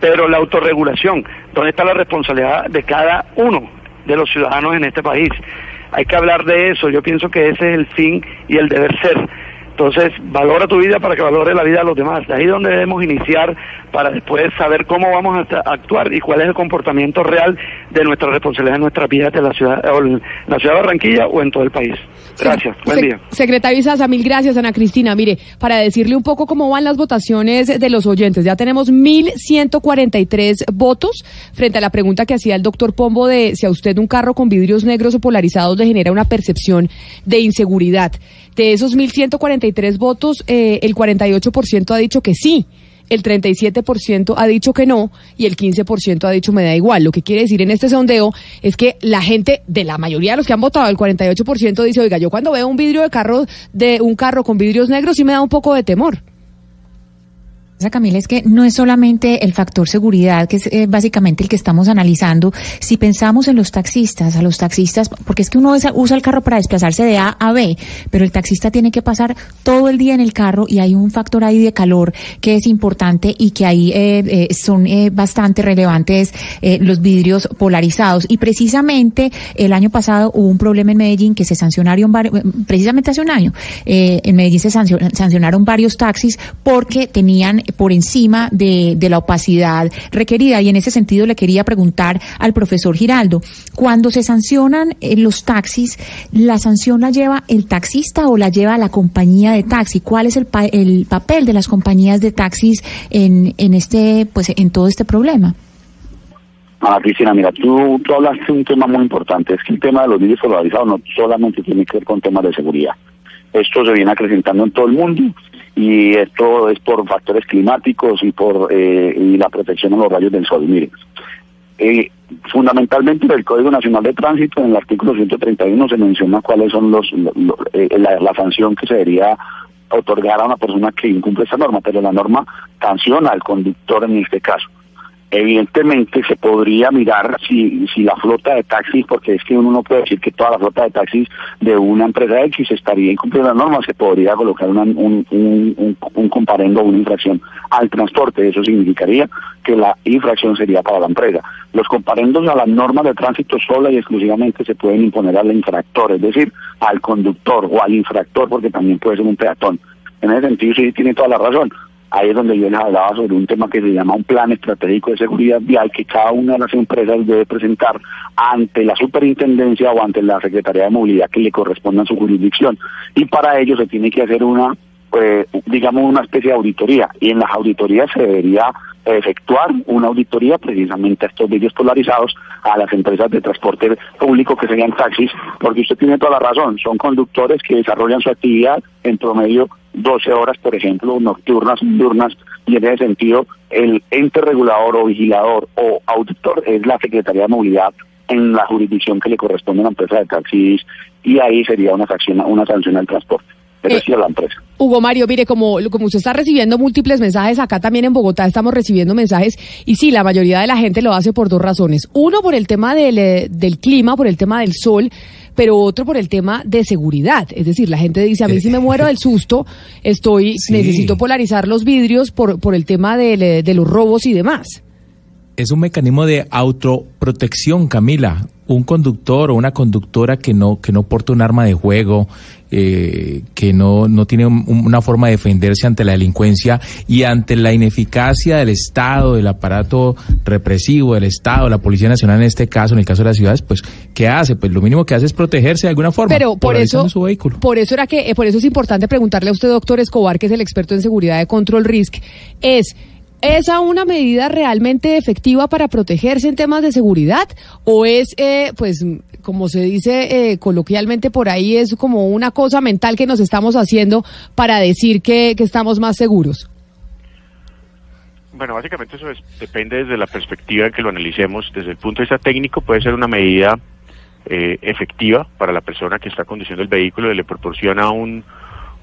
Pero la autorregulación, ¿dónde está la responsabilidad de cada uno de los ciudadanos en este país? Hay que hablar de eso, yo pienso que ese es el fin y el deber ser. Entonces, valora tu vida para que valore la vida de los demás. De ahí es donde debemos iniciar para después saber cómo vamos a actuar y cuál es el comportamiento real de nuestra responsabilidad en nuestra vida de la ciudad, o en la ciudad de Barranquilla o en todo el país. Gracias, buen Se- día. Secretario Izaza, mil gracias, Ana Cristina. Mire, para decirle un poco cómo van las votaciones de los oyentes, ya tenemos 1.143 votos frente a la pregunta que hacía el doctor Pombo de si a usted un carro con vidrios negros o polarizados le genera una percepción de inseguridad. De esos 1.143 votos, eh, el 48% ha dicho que sí. El 37% ha dicho que no y el 15% ha dicho me da igual. Lo que quiere decir en este sondeo es que la gente, de la mayoría de los que han votado, el 48% dice, oiga, yo cuando veo un vidrio de carro, de un carro con vidrios negros sí me da un poco de temor. Camila, es que no es solamente el factor seguridad, que es eh, básicamente el que estamos analizando. Si pensamos en los taxistas, a los taxistas, porque es que uno usa el carro para desplazarse de A a B, pero el taxista tiene que pasar todo el día en el carro y hay un factor ahí de calor que es importante y que ahí eh, eh, son eh, bastante relevantes eh, los vidrios polarizados. Y precisamente el año pasado hubo un problema en Medellín que se sancionaron, precisamente hace un año, en Medellín se sancio- sancionaron varios taxis porque tenían por encima de, de la opacidad requerida. Y en ese sentido le quería preguntar al profesor Giraldo, cuando se sancionan eh, los taxis, ¿la sanción la lleva el taxista o la lleva la compañía de taxi? ¿Cuál es el, pa- el papel de las compañías de taxis en, en este, pues, en todo este problema? Ah, Cristina, mira, tú, tú hablaste de un tema muy importante, es que el tema de los vidrios polarizados no solamente tiene que ver con temas de seguridad. Esto se viene acrecentando en todo el mundo y esto es por factores climáticos y por eh, y la protección a los rayos del sol. Mire, eh, fundamentalmente en el Código Nacional de Tránsito, en el artículo 131 se menciona cuáles son los, lo- lo- eh, la, la sanción que se debería otorgar a una persona que incumple esa norma, pero la norma sanciona al conductor en este caso. Evidentemente se podría mirar si, si la flota de taxis, porque es que uno no puede decir que toda la flota de taxis de una empresa X estaría incumpliendo las normas, se podría colocar una- un, un, un, un comparendo o una infracción al transporte. Eso significaría que la infracción sería para la empresa. Los comparendos a las normas de tránsito sola y exclusivamente se pueden imponer al infractor, es decir, al conductor o al infractor, porque también puede ser un peatón. En ese sentido sí tiene toda la razón. Ahí es donde yo les hablaba sobre un tema que se llama un plan estratégico de seguridad vial que cada una de las empresas debe presentar ante la superintendencia o ante la Secretaría de Movilidad que le corresponda a su jurisdicción. Y para ello se tiene que hacer una, eh, digamos, una especie de auditoría. Y en las auditorías se debería efectuar una auditoría precisamente a estos vídeos polarizados a las empresas de transporte público que serían taxis, porque usted tiene toda la razón, son conductores que desarrollan su actividad en promedio 12 horas, por ejemplo, nocturnas, diurnas, y en ese sentido el ente regulador o vigilador o auditor es la Secretaría de Movilidad en la jurisdicción que le corresponde a la empresa de taxis y ahí sería una sanción, una sanción al transporte, pero Eh, sí a la empresa. Hugo Mario, mire, como, como usted está recibiendo múltiples mensajes, acá también en Bogotá estamos recibiendo mensajes, y sí, la mayoría de la gente lo hace por dos razones. Uno, por el tema del, eh, del clima, por el tema del sol, pero otro por el tema de seguridad. Es decir, la gente dice, a mí si me muero del susto, estoy, Sí. necesito polarizar los vidrios por, por el tema del, eh, de los robos y demás. Es un mecanismo de autoprotección, Camila. Un conductor o una conductora que no que no porta un arma de juego, eh, que no, no tiene un- una forma de defenderse ante la delincuencia y ante la ineficacia del Estado, del aparato represivo del Estado, la Policía Nacional en este caso, en el caso de las ciudades, pues, ¿qué hace? Pues lo mínimo que hace es protegerse de alguna forma. Pero por eso, su vehículo. por eso era que, eh, por eso es importante preguntarle a usted, doctor Escobar, que es el experto en seguridad de Control Risk, es ¿Esa una medida realmente efectiva para protegerse en temas de seguridad? ¿O es, eh, pues, como se dice eh, coloquialmente por ahí, es como una cosa mental que nos estamos haciendo para decir que, estamos más seguros? Bueno, básicamente eso es- depende desde la perspectiva en que lo analicemos. Desde el punto de vista técnico puede ser una medida eh, efectiva para la persona que está conduciendo el vehículo y le proporciona un,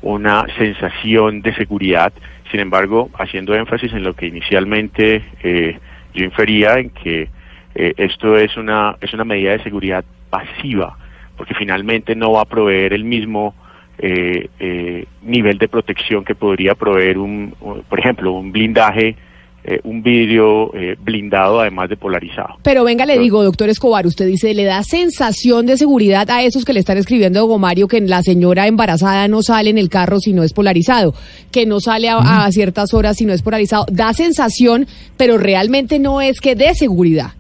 una sensación de seguridad. Sin embargo, haciendo énfasis en lo que inicialmente eh, yo infería en que eh, esto es una, es una medida de seguridad pasiva, porque finalmente no va a proveer el mismo eh, eh, nivel de protección que podría proveer un, por ejemplo, un blindaje, eh, un vidrio eh, blindado además de polarizado. Pero venga, le digo, doctor Escobar, usted dice, ¿le da sensación de seguridad a esos que le están escribiendo a Hugo Mario que la señora embarazada no sale en el carro si no es polarizado, que no sale a, a ciertas horas si no es polarizado? Da sensación, pero realmente no es que dé seguridad.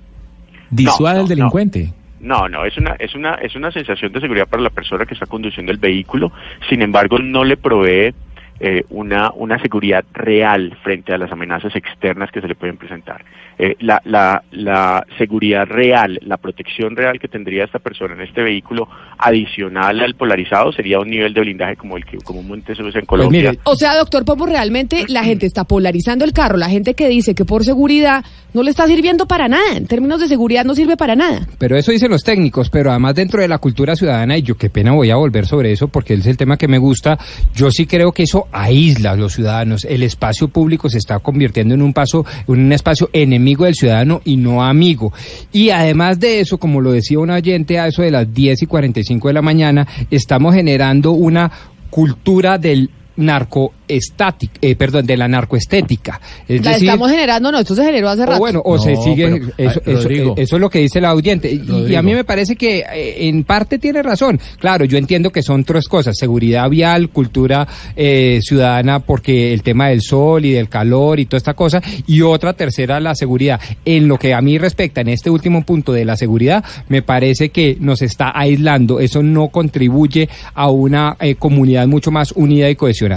Disuade no, al no. delincuente. No, no, es una, es una, es una sensación de seguridad para la persona que está conduciendo el vehículo. Sin embargo, no le provee eh, una, una seguridad real frente a las amenazas externas que se le pueden presentar. Eh, la, la, la seguridad real, la protección real que tendría esta persona en este vehículo, adicional al polarizado, sería un nivel de blindaje como el que comúnmente se usa en Colombia. mire, O sea, doctor Pombo, realmente la gente está polarizando el carro, la gente que dice que por seguridad no le está sirviendo para nada, en términos de seguridad no sirve para nada. Pero eso dicen los técnicos, pero además dentro de la cultura ciudadana, y yo qué pena voy a volver sobre eso porque es el tema que me gusta, yo sí creo que eso aísla a los ciudadanos. El espacio público se está convirtiendo en un paso, en un espacio enemigo del ciudadano y no amigo. Y además de eso, como lo decía un oyente a eso de las 10 y 45 de la mañana, estamos generando una cultura del narcoestática, eh, perdón, de la narcoestética. Es La decir, estamos generando, no, esto se generó hace o rato. bueno, o se sigue, pero, eso, ay, eso- Rodrigo. eso es lo que dice la oyente. Y- Y, a mí me parece que eh, en parte tiene razón. Claro, yo entiendo que son tres cosas, seguridad vial, cultura eh, ciudadana, porque el tema del sol y del calor y toda esta cosa, y otra tercera, la seguridad. En lo que a mí respecta, en este último punto de la seguridad, me parece que nos está aislando. Eso no contribuye a una eh, comunidad mucho más unida y cohesionada.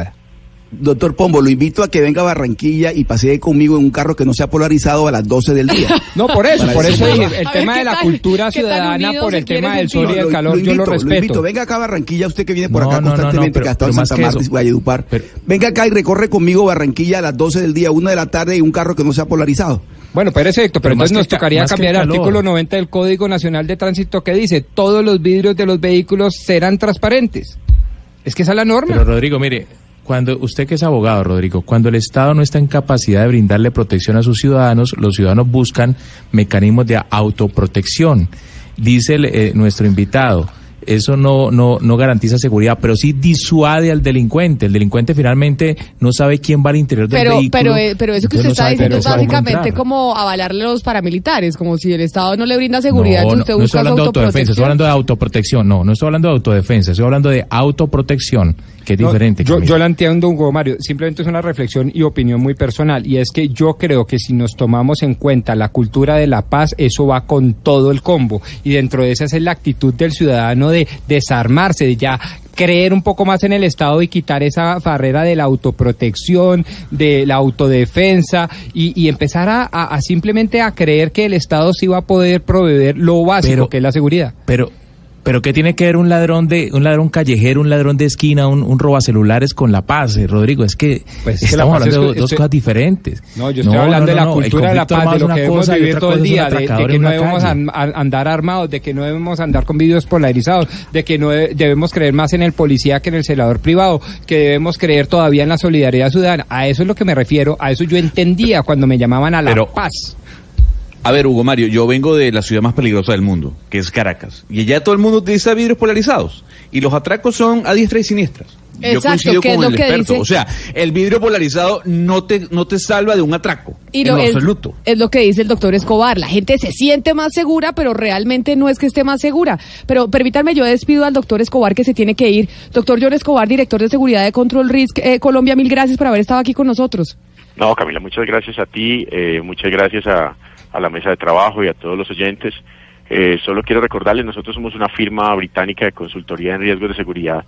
Doctor Pombo, lo invito a que venga a Barranquilla y pasee conmigo en un carro que no sea polarizado a las 12 del día. No, por eso, por eso dije, el A tema ¿qué de la tal- cultura ciudadana por el tema del sol y del lo- calor, lo yo lo invito, Lo respeto. invito, venga acá a Barranquilla, usted que viene por No, acá no, no, constantemente, no, pero- que ha estado en Santa Marta y. Valledupar. Pero- venga acá y recorre conmigo Barranquilla a las 12 del día, 1 de la tarde, en un carro que no sea polarizado. Bueno, perfecto, pero, Pero entonces nos tocaría cambiar el calor. artículo 90 del Código Nacional de Tránsito que dice todos los vidrios de los vehículos serán transparentes. Es que esa es la norma. Pero Rodrigo, mire, cuando usted que es abogado, Rodrigo, cuando el Estado no está en capacidad de brindarle protección a sus ciudadanos, los ciudadanos buscan mecanismos de autoprotección. Dice el, eh, nuestro invitado, eso no, no, no garantiza seguridad, pero sí disuade al delincuente. El delincuente finalmente no sabe quién va al interior del Pero, vehículo. pero, eh, pero eso que usted no está diciendo es básicamente como avalarle a los paramilitares, como si el Estado no le brinda seguridad, no, no, usted no estoy hablando de autodefensa, estoy hablando de autoprotección. No, no estoy hablando de autodefensa, estoy hablando de autoprotección, que es No, diferente. Yo, yo la entiendo, Hugo Mario. Simplemente es una reflexión y opinión muy personal. Y es que yo creo que si nos tomamos en cuenta la cultura de la paz, eso va con todo el combo. Y dentro de esa es la actitud del ciudadano de desarmarse, de ya creer un poco más en el Estado y quitar esa barrera de la autoprotección, de la autodefensa y, y empezar a, a- a simplemente a creer que el Estado sí va a poder proveer lo básico, Pero- que es la seguridad. Pero Pero ¿qué tiene que ver un ladrón de un ladrón callejero, un ladrón de esquina, un, un robacelulares con la paz, eh, Rodrigo? Es que Pues estamos hablando es- de dos estoy- cosas diferentes. No, yo estoy hablando de la no, cultura de la paz, de es lo una que debemos vivir todo el día, de, que no debemos an- andar armados, de que no debemos andar con vídeos polarizados, de que no de- debemos creer más en el policía que en el celador privado, que debemos creer todavía en la solidaridad ciudadana. A eso es lo que me refiero, a eso yo entendía cuando me llamaban a la Pero- paz. A ver, Hugo Mario, yo vengo de la ciudad más peligrosa del mundo, que es Caracas. Y allá todo el mundo utiliza vidrios polarizados. Y los atracos son a diestra y siniestra. yo coincido ¿qué es con lo el que experto. dice? O sea, el vidrio polarizado no te, no te salva de un atraco. Y en lo lo es, absoluto. es lo que dice el doctor Escobar. La gente se siente más segura, pero realmente no es que esté más segura. Pero permítanme, yo despido al doctor Escobar que se tiene que ir. Doctor John Escobar, director de seguridad de Control Risk eh, Colombia, mil gracias por haber estado aquí con nosotros. No, Camila, muchas gracias a ti, eh, muchas gracias a, a la mesa de trabajo y a todos los oyentes. Eh, solo quiero recordarles, nosotros somos una firma británica de consultoría en riesgos de seguridad.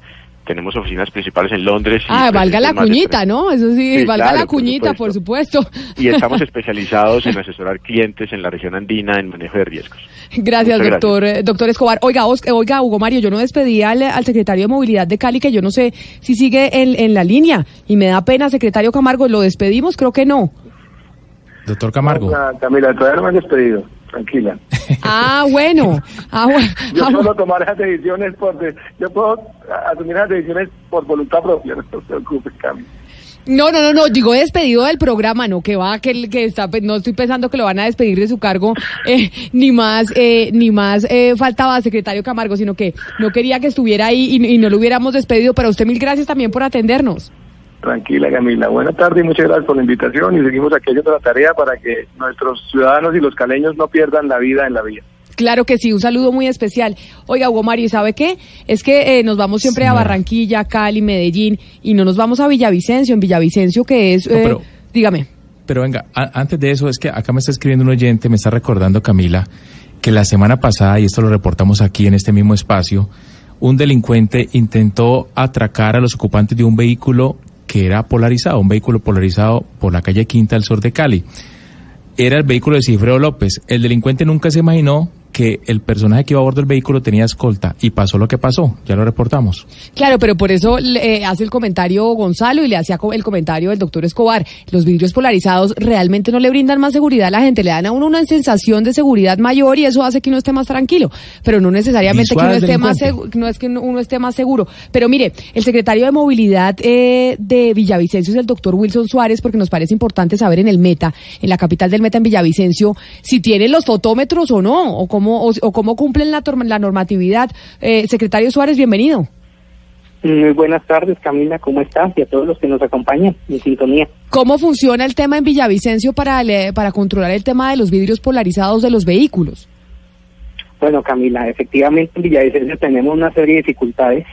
Tenemos oficinas principales en Londres. y Ah, valga la de cuñita, ¿no? Eso sí, Sí, valga claro, la por cuñita, por supuesto. Y estamos especializados en asesorar clientes en la región andina en manejo de riesgos. Gracias, Muchas doctor, doctor Escobar. Oiga, Os- eh, oiga, Hugo Mario, yo no despedí al, al secretario de Movilidad de Cali, que yo no sé si sigue en, en la línea. Y me da pena, secretario Camargo, ¿lo despedimos? Creo que no. Doctor Camargo. Camila, todavía no me han despedido. Tranquila. Ah, bueno. Ah, bueno. Yo Ah, puedo tomar esas decisiones por... yo puedo asumir esas decisiones por voluntad propia. No te preocupes, Camila. No, no, no, no, digo despedido del programa, no, que va, que, que está, pe- no estoy pensando que lo van a despedir de su cargo, eh, ni más, eh, ni más eh, faltaba secretario Camargo, sino que no quería que estuviera ahí y, y no lo hubiéramos despedido, pero a usted mil gracias también por atendernos. Tranquila, Camila. Buenas tardes y muchas gracias por la invitación. Y seguimos aquí haciendo la tarea para que nuestros ciudadanos y los caleños no pierdan la vida en la vía. Claro que sí, un saludo muy especial. Oiga, Hugo Mario, ¿y sabe qué? Es que eh, nos vamos siempre a. Barranquilla, Cali, Medellín, y no nos vamos a Villavicencio, en Villavicencio que es, No, eh, pero- dígame. Pero venga, a- antes de eso, es que acá me está escribiendo un oyente, me está recordando Camila, que la semana pasada, y esto lo reportamos aquí en este mismo espacio, un delincuente intentó atracar a los ocupantes de un vehículo que era polarizado, un vehículo polarizado por la calle Quinta del sur de Cali. Era el vehículo de Cifreo López. El delincuente nunca se imaginó que el personaje que iba a bordo del vehículo tenía escolta y pasó lo que pasó, ya lo reportamos. Claro, pero por eso le, eh, hace el comentario Gonzalo y le hacía el comentario el doctor Escobar. Los vidrios polarizados realmente no le brindan más seguridad a la gente, le dan a uno una sensación de seguridad mayor y eso hace que uno esté más tranquilo, pero no necesariamente que uno esté más no es que uno- uno esté más seguro. Pero mire, el secretario de movilidad eh, de Villavicencio es el doctor Wilson Suárez, porque nos parece importante saber en el Meta, en la capital del Meta en Villavicencio, si tienen los fotómetros o no, o cómo, o, o cómo cumplen la, normatividad. Eh, secretario Suárez, bienvenido. Muy buenas tardes, Camila, ¿cómo estás? Y a todos los que nos acompañan en sintonía. ¿Cómo funciona el tema en Villavicencio para, para controlar el tema de los vidrios polarizados de los vehículos? Bueno, Camila, efectivamente en Villavicencio tenemos una serie de dificultades.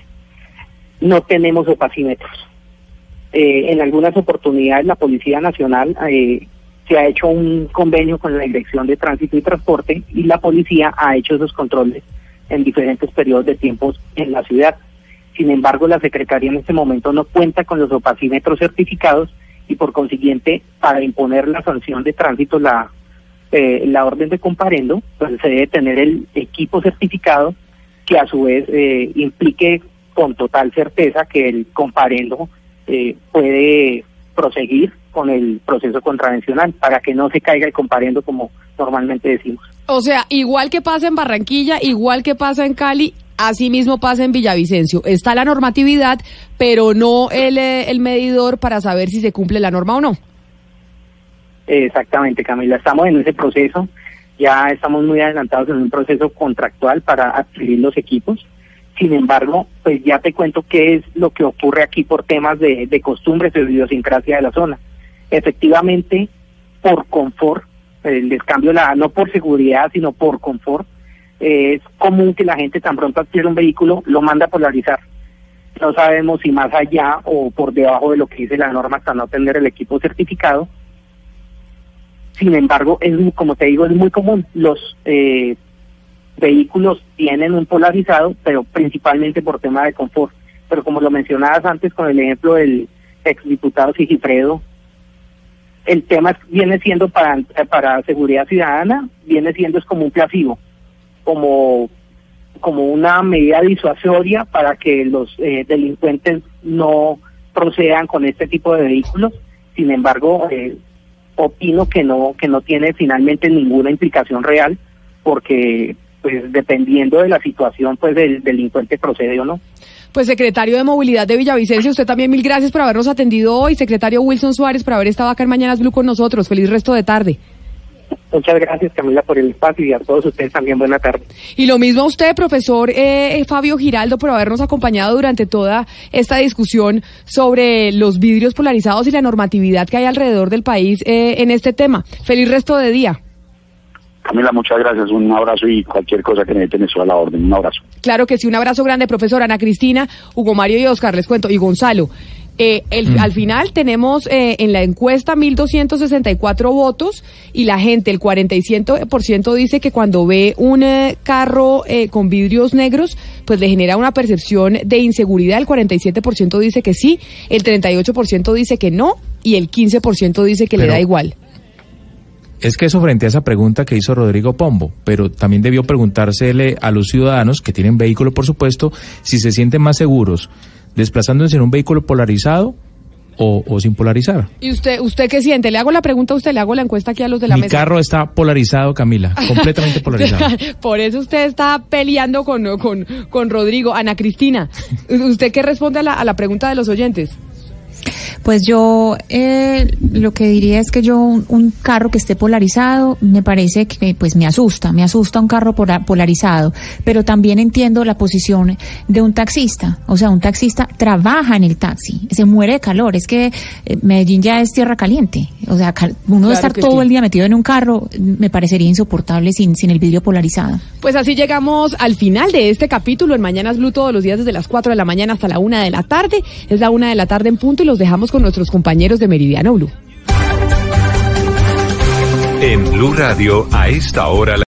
No tenemos opacímetros. Eh, en algunas oportunidades la Policía Nacional eh, se ha hecho un convenio con la Dirección de Tránsito y Transporte y la policía ha hecho esos controles en diferentes periodos de tiempos en la ciudad. Sin embargo, la Secretaría en este momento no cuenta con los opacímetros certificados y por consiguiente, para imponer la sanción de tránsito, la, eh, la orden de comparendo, pues se debe tener el equipo certificado que a su vez eh, implique con total certeza que el comparendo eh, puede proseguir con el proceso contravencional para que no se caiga el comparendo como normalmente decimos. O sea, igual que pasa en Barranquilla, igual que pasa en Cali, así mismo pasa en Villavicencio. Está la normatividad, pero no el, eh, el medidor para saber si se cumple la norma o no. Exactamente, Camila, estamos en ese proceso, ya estamos muy adelantados en un proceso contractual para adquirir los equipos. Sin embargo, pues ya te cuento qué es lo que ocurre aquí por temas de, de costumbres de idiosincrasia de la zona. Efectivamente, por confort, el descambio la no por seguridad, sino por confort, eh, es común que la gente tan pronto adquiere un vehículo lo manda a polarizar. No sabemos si más allá o por debajo de lo que dice la norma hasta no tener el equipo certificado. Sin embargo, es como te digo, es muy común. Los eh, vehículos tienen un polarizado, pero principalmente por tema de confort. Pero como lo mencionabas antes con el ejemplo del exdiputado Sigifredo, el tema viene siendo para, para seguridad ciudadana, viene siendo es como un placebo, como como una medida disuasoria para que los eh, delincuentes no procedan con este tipo de vehículos. Sin embargo, eh, opino que no que no tiene finalmente ninguna implicación real porque pues dependiendo de la situación pues el delincuente procede o no. Pues secretario de Movilidad de Villavicencio, usted también mil gracias por habernos atendido hoy. Secretario Wilson Suárez por haber estado acá en Mañanas Blue con nosotros. Feliz resto de tarde. Muchas gracias Camila por el espacio y a todos ustedes también buena tarde. Y lo mismo a usted, profesor eh, Fabio Giraldo, por habernos acompañado durante toda esta discusión sobre los vidrios polarizados y la normatividad que hay alrededor del país eh, en este tema. Feliz resto de día. Camila, muchas gracias, un abrazo y cualquier cosa que necesiten eso a la orden, un abrazo. Claro que sí, un abrazo grande, profesor Ana Cristina, Hugo Mario y Oscar, les cuento, y Gonzalo. Eh, el, Al final tenemos eh, en la encuesta 1.264 votos y la gente, el 45% dice que cuando ve un eh, carro eh, con vidrios negros, pues le genera una percepción de inseguridad. El 47% dice que sí, el 38% dice que no y el 15% dice que le da igual. Es que eso frente a esa pregunta que hizo Rodrigo Pombo, pero también debió preguntársele a los ciudadanos que tienen vehículo, por supuesto, si se sienten más seguros desplazándose en un vehículo polarizado o, o sin polarizar. ¿Y usted, usted qué siente? Le hago la pregunta a usted, le hago la encuesta aquí a los de la Mi mesa. carro está polarizado, Camila, completamente polarizado. Por eso usted está peleando con, con, con Rodrigo. Ana Cristina, ¿usted qué responde a la, a la pregunta de los oyentes? Pues yo eh, lo que diría es que yo un, un carro que esté polarizado me parece que pues me asusta, me asusta un carro pola- polarizado, pero también entiendo la posición de un taxista, o sea, un taxista trabaja en el taxi, se muere de calor, es que eh, Medellín ya es tierra caliente, o sea, uno Claro de estar todo sí. el día metido en un carro me parecería insoportable sin, sin el vidrio polarizado. Pues así llegamos al final de este capítulo en Mañanas Blue todos los días desde las 4 de la mañana hasta la 1 de la tarde. Es la 1 de la tarde en punto y los dejamos con nuestros compañeros de Meridiano Blue. En Blue Radio, a esta hora.